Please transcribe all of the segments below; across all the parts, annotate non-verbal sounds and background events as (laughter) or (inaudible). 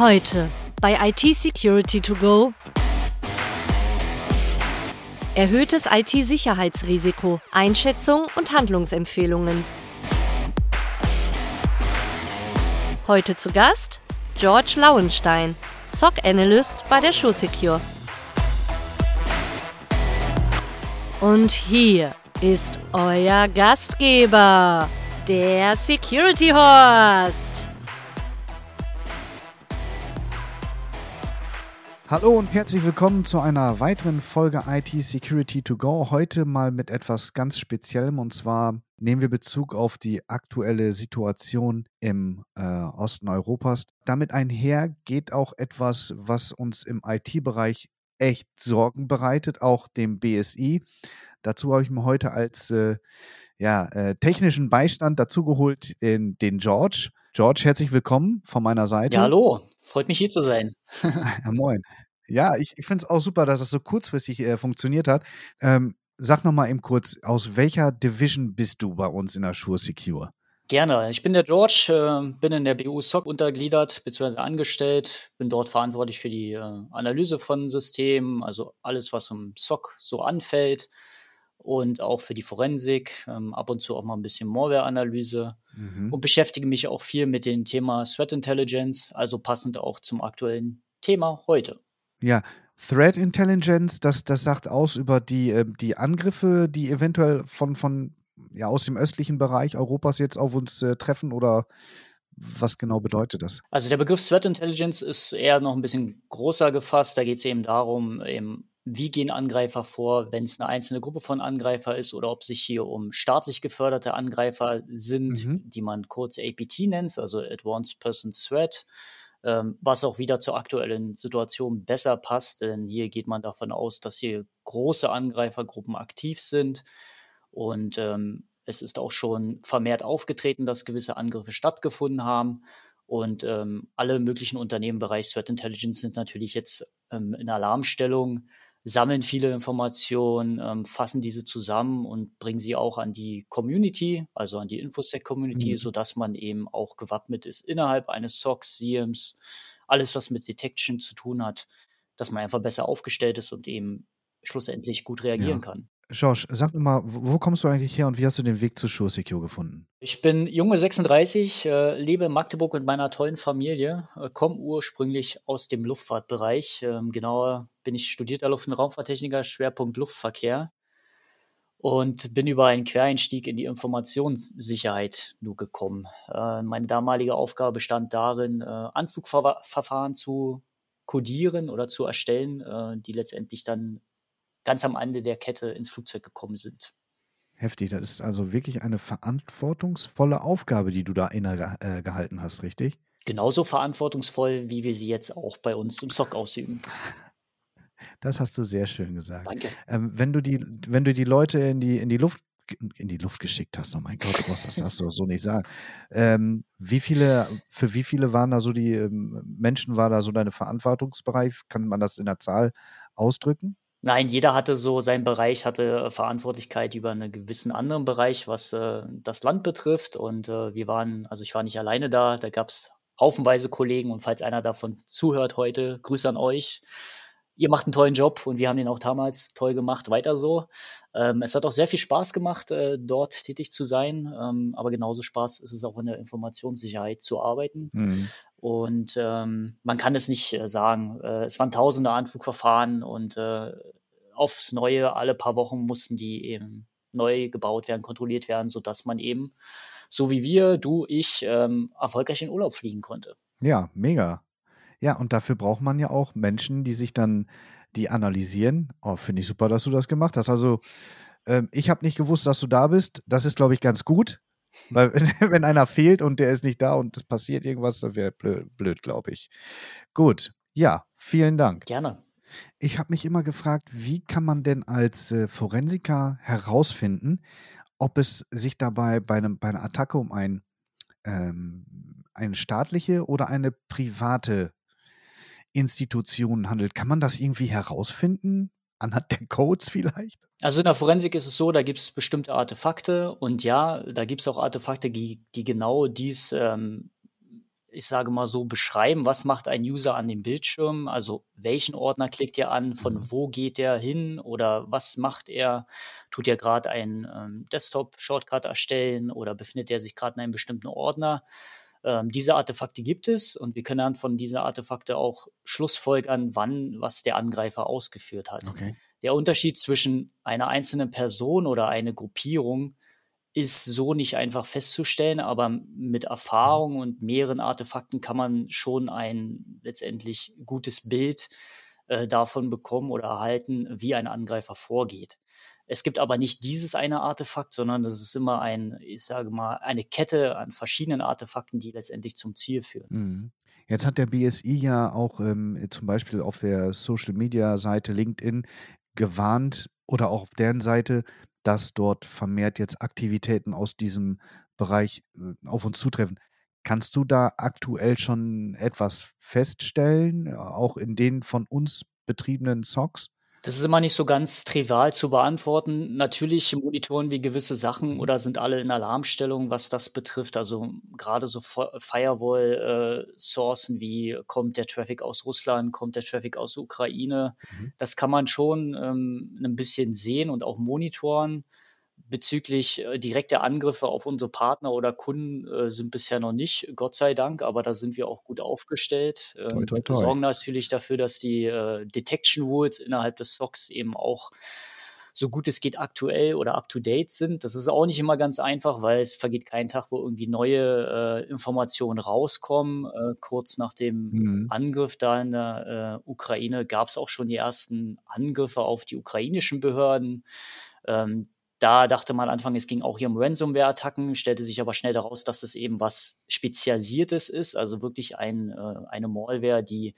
Heute bei IT Security to Go. Erhöhtes IT-Sicherheitsrisiko, Einschätzung und Handlungsempfehlungen. Heute zu Gast George Lauenstein, SOC Analyst bei der SureSecure. Und hier ist euer Gastgeber, der Security Horst. Hallo und herzlich willkommen zu einer weiteren Folge IT Security to Go. Heute mal mit etwas ganz Speziellem und zwar nehmen wir Bezug auf die aktuelle Situation im äh, Osten Europas. Damit einher geht auch etwas, was uns im IT-Bereich echt Sorgen bereitet, auch dem BSI. Dazu habe ich mir heute als äh, ja, äh, technischen Beistand dazugeholt den, den George. George, herzlich willkommen von meiner Seite. Ja, hallo. Freut mich hier zu sein. ja, (laughs) moin. Ja, ich, ich finde es auch super, dass das so kurzfristig äh, funktioniert hat. Ähm, sag noch mal eben kurz, aus welcher Division bist du bei uns in der Sure Secure? Gerne. Ich bin der George, äh, bin in der BU SOC untergliedert bzw. angestellt, bin dort verantwortlich für die äh, Analyse von Systemen, also alles, was im SOC so anfällt und auch für die Forensik, ähm, ab und zu auch mal ein bisschen Malware-Analyse mhm. und beschäftige mich auch viel mit dem Thema Threat Intelligence, also passend auch zum aktuellen Thema heute. Ja, Threat Intelligence, das, das sagt aus über die, äh, die Angriffe, die eventuell von, von ja, aus dem östlichen Bereich Europas jetzt auf uns äh, treffen oder was genau bedeutet das? Also der Begriff Threat Intelligence ist eher noch ein bisschen größer gefasst. Da geht es eben darum, eben, wie gehen Angreifer vor, wenn es eine einzelne Gruppe von Angreifer ist oder ob sich hier um staatlich geförderte Angreifer sind, mhm. die man kurz APT nennt, also Advanced Person Threat ähm, was auch wieder zur aktuellen Situation besser passt, denn hier geht man davon aus, dass hier große Angreifergruppen aktiv sind und ähm, es ist auch schon vermehrt aufgetreten, dass gewisse Angriffe stattgefunden haben. Und ähm, alle möglichen Unternehmen im Bereich Threat Intelligence sind natürlich jetzt ähm, in Alarmstellung sammeln viele Informationen, ähm, fassen diese zusammen und bringen sie auch an die Community, also an die Infosec-Community, mhm. sodass man eben auch gewappnet ist innerhalb eines SOCs, SIEMs, alles, was mit Detection zu tun hat, dass man einfach besser aufgestellt ist und eben schlussendlich gut reagieren ja. kann. Josh, sag mir mal, wo kommst du eigentlich her und wie hast du den Weg zu Sure Secure gefunden? Ich bin junge 36, äh, lebe in Magdeburg mit meiner tollen Familie, äh, komme ursprünglich aus dem Luftfahrtbereich. Ähm, genauer bin ich studierter Luft- und Raumfahrttechniker, Schwerpunkt Luftverkehr und bin über einen Quereinstieg in die Informationssicherheit nur gekommen. Äh, meine damalige Aufgabe bestand darin, Anflugverfahren zu codieren oder zu erstellen, die letztendlich dann ganz am Ende der Kette ins Flugzeug gekommen sind. Heftig, das ist also wirklich eine verantwortungsvolle Aufgabe, die du da innegehalten äh, hast, richtig? Genauso verantwortungsvoll, wie wir sie jetzt auch bei uns im SOC ausüben. Das hast du sehr schön gesagt. Danke. Ähm, wenn, du die, wenn du die Leute in die, in die Luft in die Luft geschickt hast. Oh mein Gott, was das darfst du so nicht sagen. Ähm, wie viele, für wie viele waren da so die ähm, Menschen, war da so deine Verantwortungsbereich? Kann man das in der Zahl ausdrücken? Nein, jeder hatte so seinen Bereich, hatte äh, Verantwortlichkeit über einen gewissen anderen Bereich, was äh, das Land betrifft. Und äh, wir waren, also ich war nicht alleine da, da gab es haufenweise Kollegen und falls einer davon zuhört heute, Grüße an euch ihr macht einen tollen Job und wir haben den auch damals toll gemacht, weiter so. Ähm, es hat auch sehr viel Spaß gemacht, äh, dort tätig zu sein, ähm, aber genauso Spaß ist es auch in der Informationssicherheit zu arbeiten. Mhm. Und ähm, man kann es nicht äh, sagen. Äh, es waren tausende Anflugverfahren und äh, aufs Neue, alle paar Wochen mussten die eben neu gebaut werden, kontrolliert werden, sodass man eben, so wie wir, du, ich, ähm, erfolgreich in Urlaub fliegen konnte. Ja, mega. Ja, und dafür braucht man ja auch Menschen, die sich dann, die analysieren. Oh, finde ich super, dass du das gemacht hast. Also, ähm, ich habe nicht gewusst, dass du da bist. Das ist, glaube ich, ganz gut. (laughs) Weil wenn, (laughs) wenn einer fehlt und der ist nicht da und es passiert irgendwas, dann wäre blöd, blöd glaube ich. Gut, ja, vielen Dank. Gerne. Ich habe mich immer gefragt, wie kann man denn als äh, Forensiker herausfinden, ob es sich dabei bei, einem, bei einer Attacke um ein, ähm, eine staatliche oder eine private Institutionen handelt. Kann man das irgendwie herausfinden? Anhand der Codes vielleicht? Also in der Forensik ist es so, da gibt es bestimmte Artefakte und ja, da gibt es auch Artefakte, die, die genau dies ähm, ich sage mal so, beschreiben, was macht ein User an dem Bildschirm? Also welchen Ordner klickt er an, von Mhm. wo geht er hin oder was macht er? Tut er gerade einen ähm, Desktop-Shortcut erstellen oder befindet er sich gerade in einem bestimmten Ordner? Ähm, diese Artefakte gibt es und wir können dann von diesen Artefakte auch schlussfolgern, wann was der Angreifer ausgeführt hat. Okay. Der Unterschied zwischen einer einzelnen Person oder einer Gruppierung ist so nicht einfach festzustellen, aber mit Erfahrung und mehreren Artefakten kann man schon ein letztendlich gutes Bild äh, davon bekommen oder erhalten, wie ein Angreifer vorgeht. Es gibt aber nicht dieses eine Artefakt, sondern das ist immer ein, ich sage mal, eine Kette an verschiedenen Artefakten, die letztendlich zum Ziel führen. Mhm. Jetzt hat der BSI ja auch ähm, zum Beispiel auf der Social Media Seite LinkedIn gewarnt oder auch auf deren Seite, dass dort vermehrt jetzt Aktivitäten aus diesem Bereich äh, auf uns zutreffen. Kannst du da aktuell schon etwas feststellen, auch in den von uns betriebenen SOCs? Das ist immer nicht so ganz trivial zu beantworten. Natürlich monitoren wir gewisse Sachen oder sind alle in Alarmstellung, was das betrifft. Also gerade so Firewall-Sourcen wie kommt der Traffic aus Russland, kommt der Traffic aus Ukraine. Mhm. Das kann man schon ähm, ein bisschen sehen und auch monitoren. Bezüglich äh, direkter Angriffe auf unsere Partner oder Kunden äh, sind bisher noch nicht, Gott sei Dank, aber da sind wir auch gut aufgestellt. Toi, Ähm, toi, toi. sorgen natürlich dafür, dass die äh, Detection Rules innerhalb des SOCs eben auch so gut es geht aktuell oder up to date sind. Das ist auch nicht immer ganz einfach, weil es vergeht kein Tag, wo irgendwie neue äh, Informationen rauskommen. Äh, kurz nach dem Mhm. Angriff da in der äh, Ukraine gab es auch schon die ersten Angriffe auf die ukrainischen Behörden. Ähm, da dachte man am Anfang, es ging auch hier um Ransomware-Attacken, stellte sich aber schnell daraus, dass es eben was Spezialisiertes ist, also wirklich ein, äh, eine Malware, die,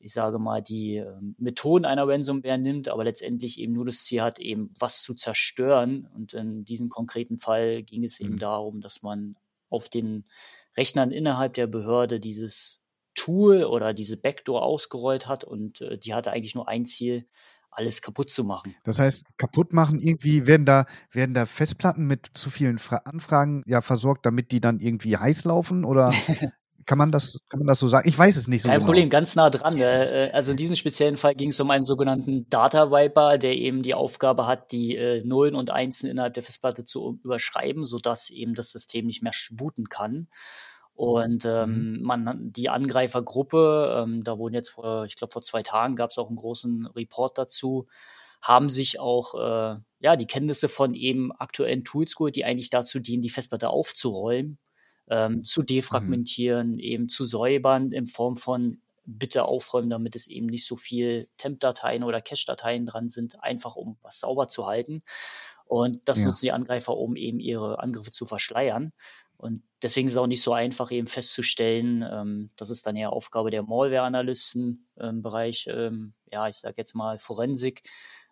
ich sage mal, die äh, Methoden einer Ransomware nimmt, aber letztendlich eben nur das Ziel hat, eben was zu zerstören. Und in diesem konkreten Fall ging es eben Mhm. darum, dass man auf den Rechnern innerhalb der Behörde dieses Tool oder diese Backdoor ausgerollt hat und äh, die hatte eigentlich nur ein Ziel, alles kaputt zu machen. Das heißt, kaputt machen, irgendwie werden da, werden da Festplatten mit zu vielen Fra Anfragen ja versorgt, damit die dann irgendwie heiß laufen? Oder (laughs) kann man das, kann man das so sagen? Ich weiß es nicht so Kein genau. Problem, ganz nah dran. Yes. Äh, also in diesem speziellen Fall ging es um einen sogenannten Data Wiper, der eben die Aufgabe hat, die äh, Nullen und Einsen innerhalb der Festplatte zu überschreiben, sodass eben das System nicht mehr booten kann. Und ähm, man, die Angreifergruppe, ähm, da wurden jetzt vor, ich glaube vor zwei Tagen gab es auch einen großen Report dazu, haben sich auch äh, ja die Kenntnisse von eben aktuellen Tools geholt, die eigentlich dazu dienen, die Festplatte aufzurollen, ähm, zu defragmentieren, eben zu säubern in Form von bitte aufräumen, damit es eben nicht so viel Temp-Dateien oder Cache-Dateien dran sind, einfach um was sauber zu halten. Und das Ja. nutzen die Angreifer, um eben ihre Angriffe zu verschleiern. Und deswegen ist es auch nicht so einfach, eben festzustellen, ähm, das ist dann eher Aufgabe der Malware-Analysten im Bereich, ähm, ja, ich sage jetzt mal Forensik,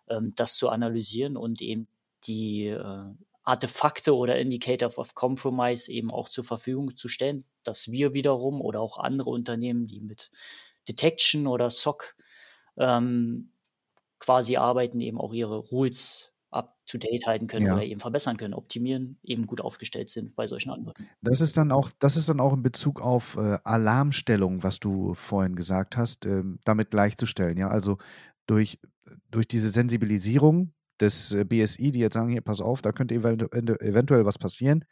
ähm, das zu analysieren und eben die äh, Artefakte oder Indicator of Compromise eben auch zur Verfügung zu stellen, dass wir wiederum oder auch andere Unternehmen, die mit Detection oder SOC ähm, quasi arbeiten, eben auch ihre Rules up to date halten können Ja. oder eben verbessern können, optimieren, eben gut aufgestellt sind bei solchen Angriffen. Das ist dann auch, das ist dann auch in Bezug auf äh, Alarmstellung, was du vorhin gesagt hast, ähm, damit gleichzustellen. Ja, also durch, durch diese Sensibilisierung des äh, BSI, die jetzt sagen, hier, pass auf, da könnte eventu eventuell was passieren.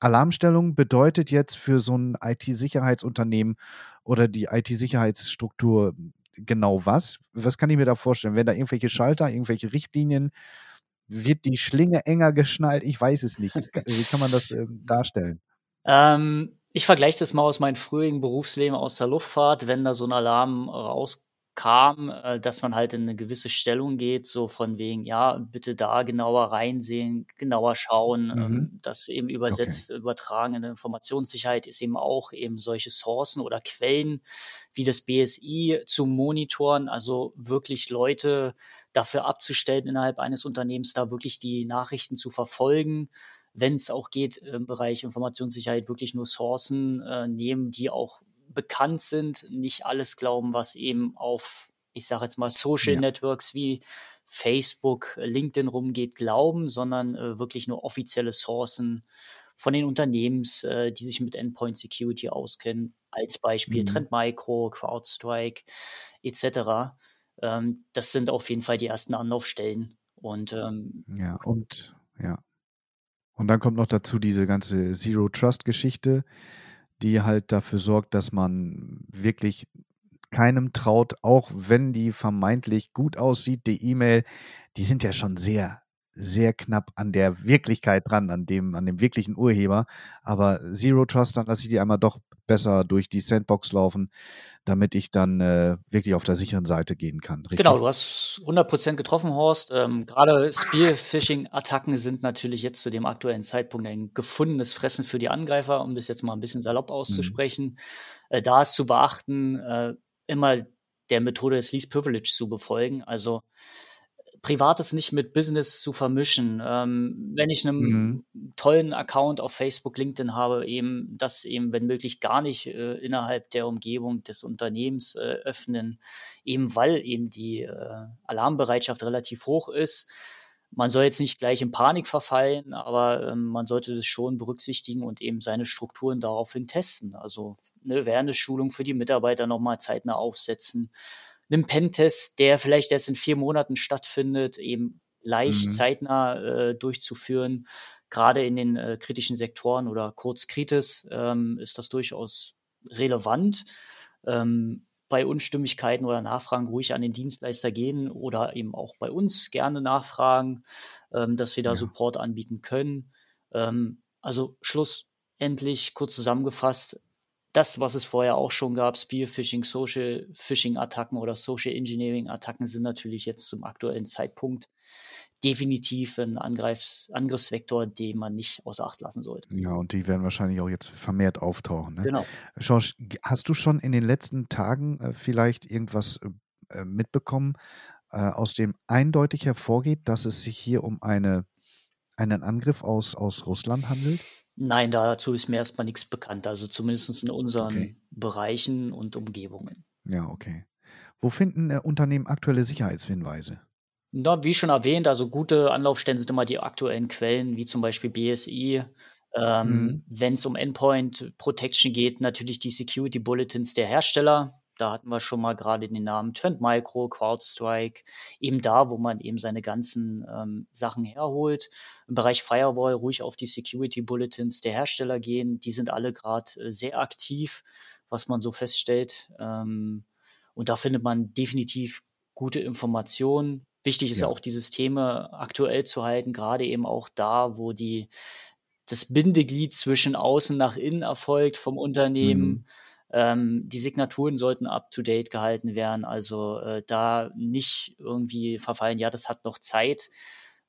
Alarmstellung bedeutet jetzt für so ein IT-Sicherheitsunternehmen oder die IT-Sicherheitsstruktur genau was? Was kann ich mir da vorstellen? Wenn da irgendwelche Schalter, irgendwelche Richtlinien, wird die Schlinge enger geschnallt? Ich weiß es nicht. Wie kann man das ähm, darstellen? Ähm, ich vergleiche das mal aus meinem früheren Berufsleben aus der Luftfahrt, wenn da so ein Alarm rauskam, äh, dass man halt in eine gewisse Stellung geht, so von wegen, ja, bitte da genauer reinsehen, genauer schauen, Mhm. ähm, das eben übersetzt, übertragen in der Informationssicherheit ist eben auch eben solche Sourcen oder Quellen wie das BSI zu monitoren, also wirklich Leute dafür abzustellen, innerhalb eines Unternehmens da wirklich die Nachrichten zu verfolgen, wenn es auch geht im Bereich Informationssicherheit, wirklich nur Sourcen äh, nehmen, die auch bekannt sind, nicht alles glauben, was eben auf, ich sage jetzt mal, Social Ja. Networks wie Facebook, LinkedIn rumgeht, glauben, sondern äh, wirklich nur offizielle Sourcen von den Unternehmens, äh, die sich mit Endpoint Security auskennen, als Beispiel mhm. Trend Micro, CrowdStrike etc. Ähm, das sind auf jeden Fall die ersten Anlaufstellen. Und ähm, ja, und ja. Und dann kommt noch dazu diese ganze Zero Trust Geschichte, die halt dafür sorgt, dass man wirklich keinem traut, auch wenn die vermeintlich gut aussieht, die E-Mail, die sind ja schon sehr, sehr knapp an der Wirklichkeit dran, an dem, an dem wirklichen Urheber. Aber Zero Trust, dann lasse ich die einmal doch besser durch die Sandbox laufen, damit ich dann äh, wirklich auf der sicheren Seite gehen kann. Richtig? Genau, du hast 100% getroffen, Horst. Ähm, Gerade Spearfishing-Attacken sind natürlich jetzt zu dem aktuellen Zeitpunkt ein gefundenes Fressen für die Angreifer, um das jetzt mal ein bisschen salopp auszusprechen. Mhm. Äh, da ist zu beachten, äh, immer der Methode des Least Privilege zu befolgen. Also Privates nicht mit Business zu vermischen. Ähm, wenn ich einen mhm. tollen Account auf Facebook, LinkedIn habe, eben das eben, wenn möglich, gar nicht äh, innerhalb der Umgebung des Unternehmens äh, öffnen, eben weil eben die äh, Alarmbereitschaft relativ hoch ist man soll jetzt nicht gleich in Panik verfallen, aber ähm, man sollte das schon berücksichtigen und eben seine Strukturen daraufhin testen. Also eine Awareness-Schulung für die Mitarbeiter nochmal zeitnah aufsetzen. Einen Pentest, der vielleicht erst in vier Monaten stattfindet, eben leicht mhm. zeitnah äh, durchzuführen. Gerade in den äh, kritischen Sektoren oder kurz Kritis ähm, ist das durchaus relevant. Ähm, bei Unstimmigkeiten oder Nachfragen ruhig an den Dienstleister gehen oder eben auch bei uns gerne nachfragen, ähm, dass wir da ja. Support anbieten können. Ähm, also schlussendlich kurz zusammengefasst, das, was es vorher auch schon gab, Spearfishing, Social Phishing Attacken oder Social Engineering Attacken sind natürlich jetzt zum aktuellen Zeitpunkt definitiv ein Angreifs Angriffsvektor, den man nicht außer Acht lassen sollte. Ja, und die werden wahrscheinlich auch jetzt vermehrt auftauchen. Ne? Genau. George, hast du schon in den letzten Tagen äh, vielleicht irgendwas äh, mitbekommen, äh, aus dem eindeutig hervorgeht, dass es sich hier um eine, einen Angriff aus, aus Russland handelt? Nein, dazu ist mir erstmal nichts bekannt. Also zumindest in unseren okay. Bereichen und Umgebungen. Ja, okay. Wo finden äh, Unternehmen aktuelle Sicherheitshinweise? Na, wie schon erwähnt, also gute Anlaufstellen sind immer die aktuellen Quellen, wie zum Beispiel BSI. Ähm, mhm. Wenn es um Endpoint Protection geht, natürlich die Security Bulletins der Hersteller. Da hatten wir schon mal gerade den Namen Trend Micro, CrowdStrike, eben da, wo man eben seine ganzen ähm, Sachen herholt. Im Bereich Firewall ruhig auf die Security Bulletins der Hersteller gehen. Die sind alle gerade äh, sehr aktiv, was man so feststellt. Ähm, und da findet man definitiv gute Informationen. Wichtig ist ja. auch, die Systeme aktuell zu halten, gerade eben auch da, wo die, das Bindeglied zwischen außen nach innen erfolgt vom Unternehmen. Mhm. Ähm, die Signaturen sollten up-to-date gehalten werden, also äh, da nicht irgendwie verfallen, ja, das hat noch Zeit.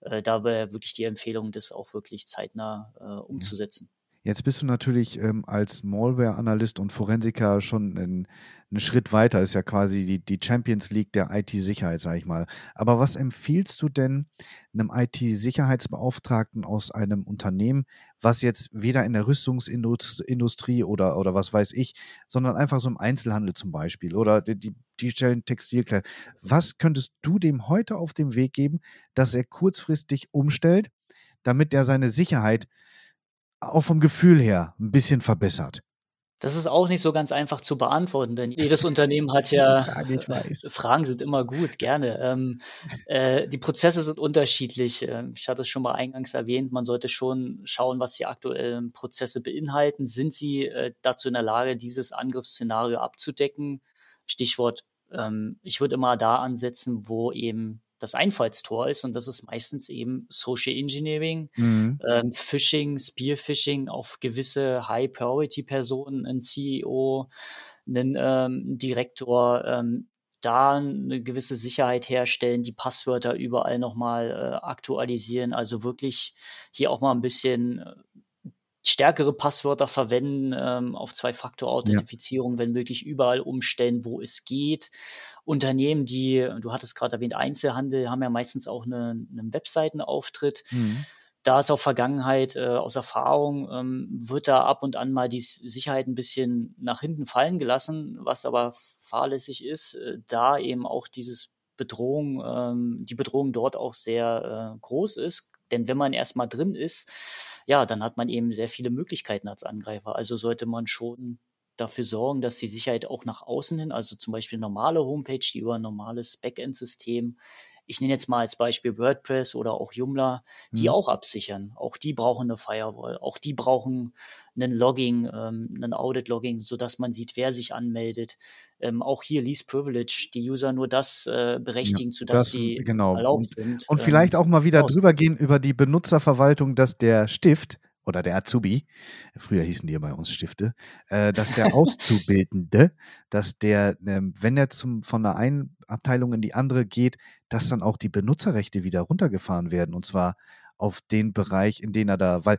Äh, da wäre wirklich die Empfehlung, das auch wirklich zeitnah äh, umzusetzen. Jetzt bist du natürlich ähm, als Malware-Analyst und Forensiker schon einen, Schritt weiter, ist ja quasi die, die Champions League der IT-Sicherheit, sag ich mal. Aber was empfiehlst du denn einem IT-Sicherheitsbeauftragten aus einem Unternehmen, was jetzt weder in der Rüstungsindustrie oder, oder was weiß ich, sondern einfach so im Einzelhandel zum Beispiel oder die, die, stellen Textilkleidung. Was könntest du dem heute auf den Weg geben, dass er kurzfristig umstellt, damit er seine Sicherheit auch vom Gefühl her ein bisschen verbessert? Das ist auch nicht so ganz einfach zu beantworten, denn jedes Unternehmen hat ja (laughs) Fragen sind immer gut, gerne. Ähm, äh, die Prozesse sind unterschiedlich. Ähm, ich hatte es schon mal eingangs erwähnt, man sollte schon schauen, was die aktuellen Prozesse beinhalten. Sind sie äh, dazu in der Lage, dieses Angriffsszenario abzudecken? Stichwort, ähm, ich würde immer da ansetzen, wo eben das Einfallstor ist und das ist meistens eben Social Engineering, mhm. ähm, Phishing, Spearfishing auf gewisse High-Priority-Personen, ein CEO, einen ähm, Direktor, ähm, da eine gewisse Sicherheit herstellen, die Passwörter überall nochmal äh, aktualisieren, also wirklich hier auch mal ein bisschen äh, stärkere Passwörter verwenden, ähm, auf Zwei-Faktor-Authentifizierung, ja. wenn wirklich überall umstellen, wo es geht. Unternehmen, die, du hattest gerade erwähnt, Einzelhandel, haben ja meistens auch eine, einen Webseitenauftritt. Mhm. Da ist auch Vergangenheit äh, aus Erfahrung, ähm, wird da ab und an mal die Sicherheit ein bisschen nach hinten fallen gelassen, was aber fahrlässig ist, äh, da eben auch dieses Bedrohung, ähm, die Bedrohung dort auch sehr äh, groß ist. Denn wenn man erstmal drin ist, ja, dann hat man eben sehr viele Möglichkeiten als Angreifer. Also sollte man schon dafür sorgen, dass die Sicherheit auch nach außen hin, also zum Beispiel normale Homepage, die über ein normales Backend-System ich nenne jetzt mal als Beispiel WordPress oder auch Joomla, die mhm. auch absichern. Auch die brauchen eine Firewall. Auch die brauchen einen Logging, ähm, einen Audit-Logging, sodass man sieht, wer sich anmeldet. Ähm, auch hier Least Privilege, die User nur das äh, berechtigen, ja, sodass das, sie genau. erlaubt und, sind. Und vielleicht ähm, auch mal wieder drüber gehen über die Benutzerverwaltung, dass der Stift oder der Azubi, früher hießen die ja bei uns Stifte, äh, dass der Auszubildende, (laughs) dass der, äh, wenn er zum, von der einen Abteilung in die andere geht, dass dann auch die Benutzerrechte wieder runtergefahren werden und zwar auf den Bereich, in den er da, weil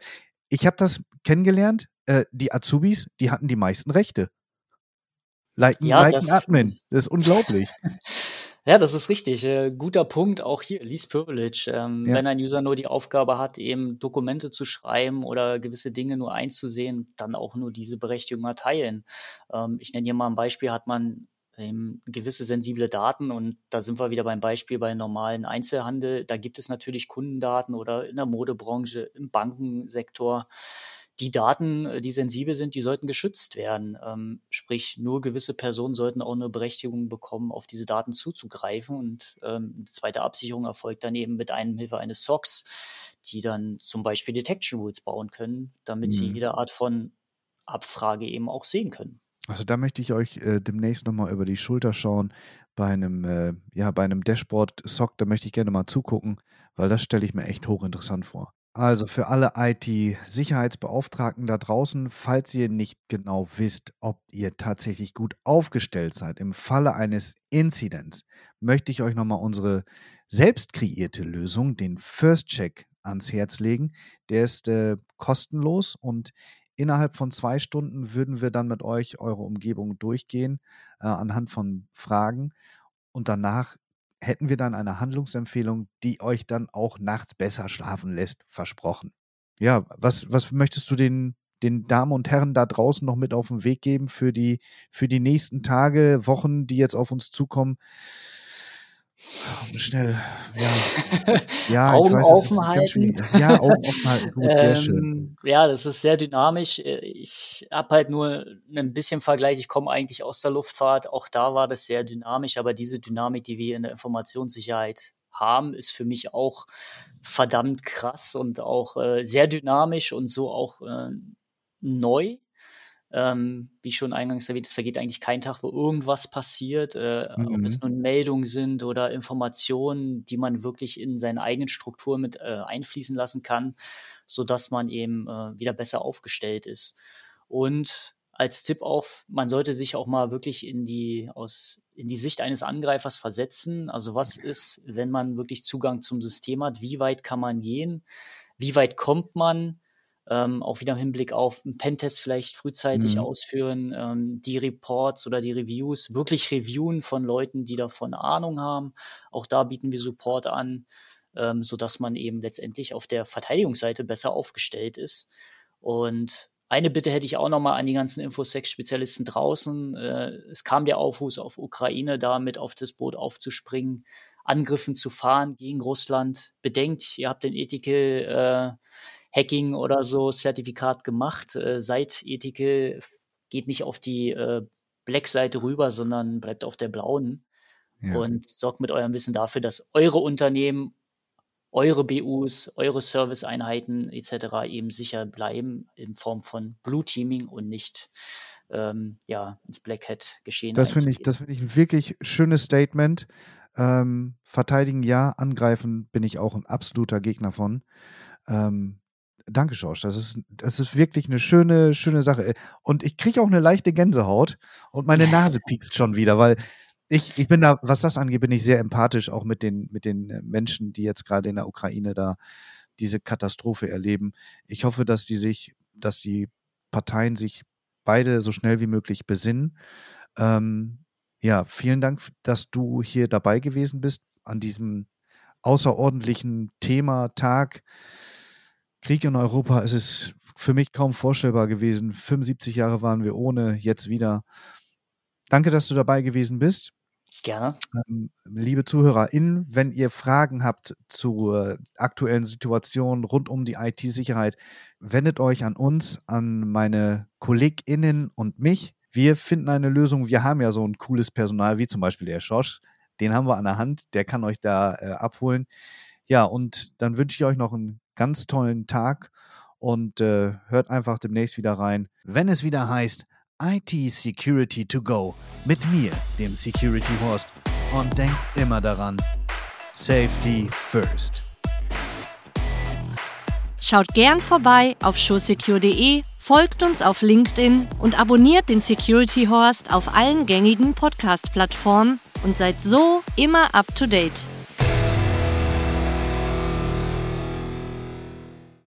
ich habe das kennengelernt, äh, die Azubis, die hatten die meisten Rechte. Liken, ja, liken Admin, das ist unglaublich. (laughs) Ja, das ist richtig. Äh, guter Punkt auch hier, Least Privilege. Ähm, ja. Wenn ein User nur die Aufgabe hat, eben Dokumente zu schreiben oder gewisse Dinge nur einzusehen, dann auch nur diese Berechtigung erteilen. Ähm, ich nenne hier mal ein Beispiel, hat man ähm, gewisse sensible Daten und da sind wir wieder beim Beispiel bei normalen Einzelhandel. Da gibt es natürlich Kundendaten oder in der Modebranche, im Bankensektor die Daten, äh, die sensibel sind, die sollten geschützt werden. Ähm, sprich, nur gewisse Personen sollten auch eine Berechtigung bekommen, auf diese Daten zuzugreifen. Und ähm, eine zweite Absicherung erfolgt dann eben mit einem Hilfe eines SOCs, die dann zum Beispiel Detection Rules bauen können, damit mhm. sie jede Art von Abfrage eben auch sehen können. Also da möchte ich euch äh, demnächst nochmal über die Schulter schauen bei einem, äh, ja, bei einem Dashboard-SOC, da möchte ich gerne mal zugucken, weil das stelle ich mir echt hochinteressant vor. Also für alle IT-Sicherheitsbeauftragten da draußen, falls ihr nicht genau wisst, ob ihr tatsächlich gut aufgestellt seid im Falle eines Incidents, möchte ich euch nochmal unsere selbst kreierte Lösung, den First Check, ans Herz legen. Der ist äh, kostenlos und innerhalb von zwei Stunden würden wir dann mit euch eure Umgebung durchgehen äh, anhand von Fragen und danach hätten wir dann eine Handlungsempfehlung, die euch dann auch nachts besser schlafen lässt, versprochen. Ja, was, was möchtest du den, den Damen und Herren da draußen noch mit auf den Weg geben für die, für die nächsten Tage, Wochen, die jetzt auf uns zukommen? Schnell, ja. (laughs) ja Augen weiß, offen halten. Ja, Augen offen halten. (laughs) Gut, sehr schön. Ähm, ja, das ist sehr dynamisch. Ich habe halt nur ein bisschen Vergleich. Ich komme eigentlich aus der Luftfahrt. Auch da war das sehr dynamisch. Aber diese Dynamik, die wir in der Informationssicherheit haben, ist für mich auch verdammt krass und auch äh, sehr dynamisch und so auch äh, neu. Ähm, wie schon eingangs erwähnt, es vergeht eigentlich kein Tag, wo irgendwas passiert, äh, mhm. ob es mhm. nun Meldungen sind oder Informationen, die man wirklich in seine eigenen Strukturen mit äh, einfließen lassen kann, so dass man eben äh, wieder besser aufgestellt ist. Und als Tipp auch, man sollte sich auch mal wirklich in die, aus, in die Sicht eines Angreifers versetzen. Also was ist, wenn man wirklich Zugang zum System hat? Wie weit kann man gehen? Wie weit kommt man? Ähm, auch wieder im Hinblick auf einen Pentest vielleicht frühzeitig mhm. ausführen, ähm, die Reports oder die Reviews wirklich reviewen von Leuten, die davon Ahnung haben. Auch da bieten wir Support an, ähm, sodass man eben letztendlich auf der Verteidigungsseite besser aufgestellt ist. Und eine Bitte hätte ich auch noch mal an die ganzen Infosec-Spezialisten draußen. Äh, es kam der Aufruf auf Ukraine, da mit auf das Boot aufzuspringen, Angriffen zu fahren gegen Russland. Bedenkt, ihr habt den Ethical äh, Hacking oder so Zertifikat gemacht. Äh, seid Ethical geht nicht auf die äh, Black-Seite rüber, sondern bleibt auf der blauen. Ja. Und sorgt mit eurem Wissen dafür, dass eure Unternehmen, eure BUs, eure Serviceeinheiten etc. eben sicher bleiben in Form von Blue Teaming und nicht ähm, ja, ins Black Hat geschehen. Das finde ich, das finde ich ein wirklich schönes Statement. Ähm, verteidigen ja, angreifen bin ich auch ein absoluter Gegner von. Ähm, Danke, George. Das ist, das ist wirklich eine schöne, schöne Sache. Und ich kriege auch eine leichte Gänsehaut und meine Nase (laughs) piekst schon wieder, weil ich, ich bin da, was das angeht, bin ich sehr empathisch auch mit den, mit den äh, Menschen, die jetzt gerade in der Ukraine da diese Katastrophe erleben. Ich hoffe, dass die sich, dass die Parteien sich beide so schnell wie möglich besinnen. Ähm, ja, vielen Dank, dass du hier dabei gewesen bist an diesem außerordentlichen Thema, Tag. Krieg in Europa, es ist für mich kaum vorstellbar gewesen. 75 Jahre waren wir ohne, jetzt wieder. Danke, dass du dabei gewesen bist. Gerne. Ähm, liebe ZuhörerInnen, wenn ihr Fragen habt zur aktuellen Situation rund um die IT-Sicherheit, wendet euch an uns, an meine KollegInnen und mich. Wir finden eine Lösung. Wir haben ja so ein cooles Personal, wie zum Beispiel der Schosch. Den haben wir an der Hand. Der kann euch da äh, abholen. Ja, und dann wünsche ich euch noch einen ganz tollen Tag und äh, hört einfach demnächst wieder rein, wenn es wieder heißt IT Security to Go mit mir, dem Security Horst. Und denkt immer daran, Safety First. Schaut gern vorbei auf showsecure.de, folgt uns auf LinkedIn und abonniert den Security Horst auf allen gängigen Podcast-Plattformen und seid so immer up to date.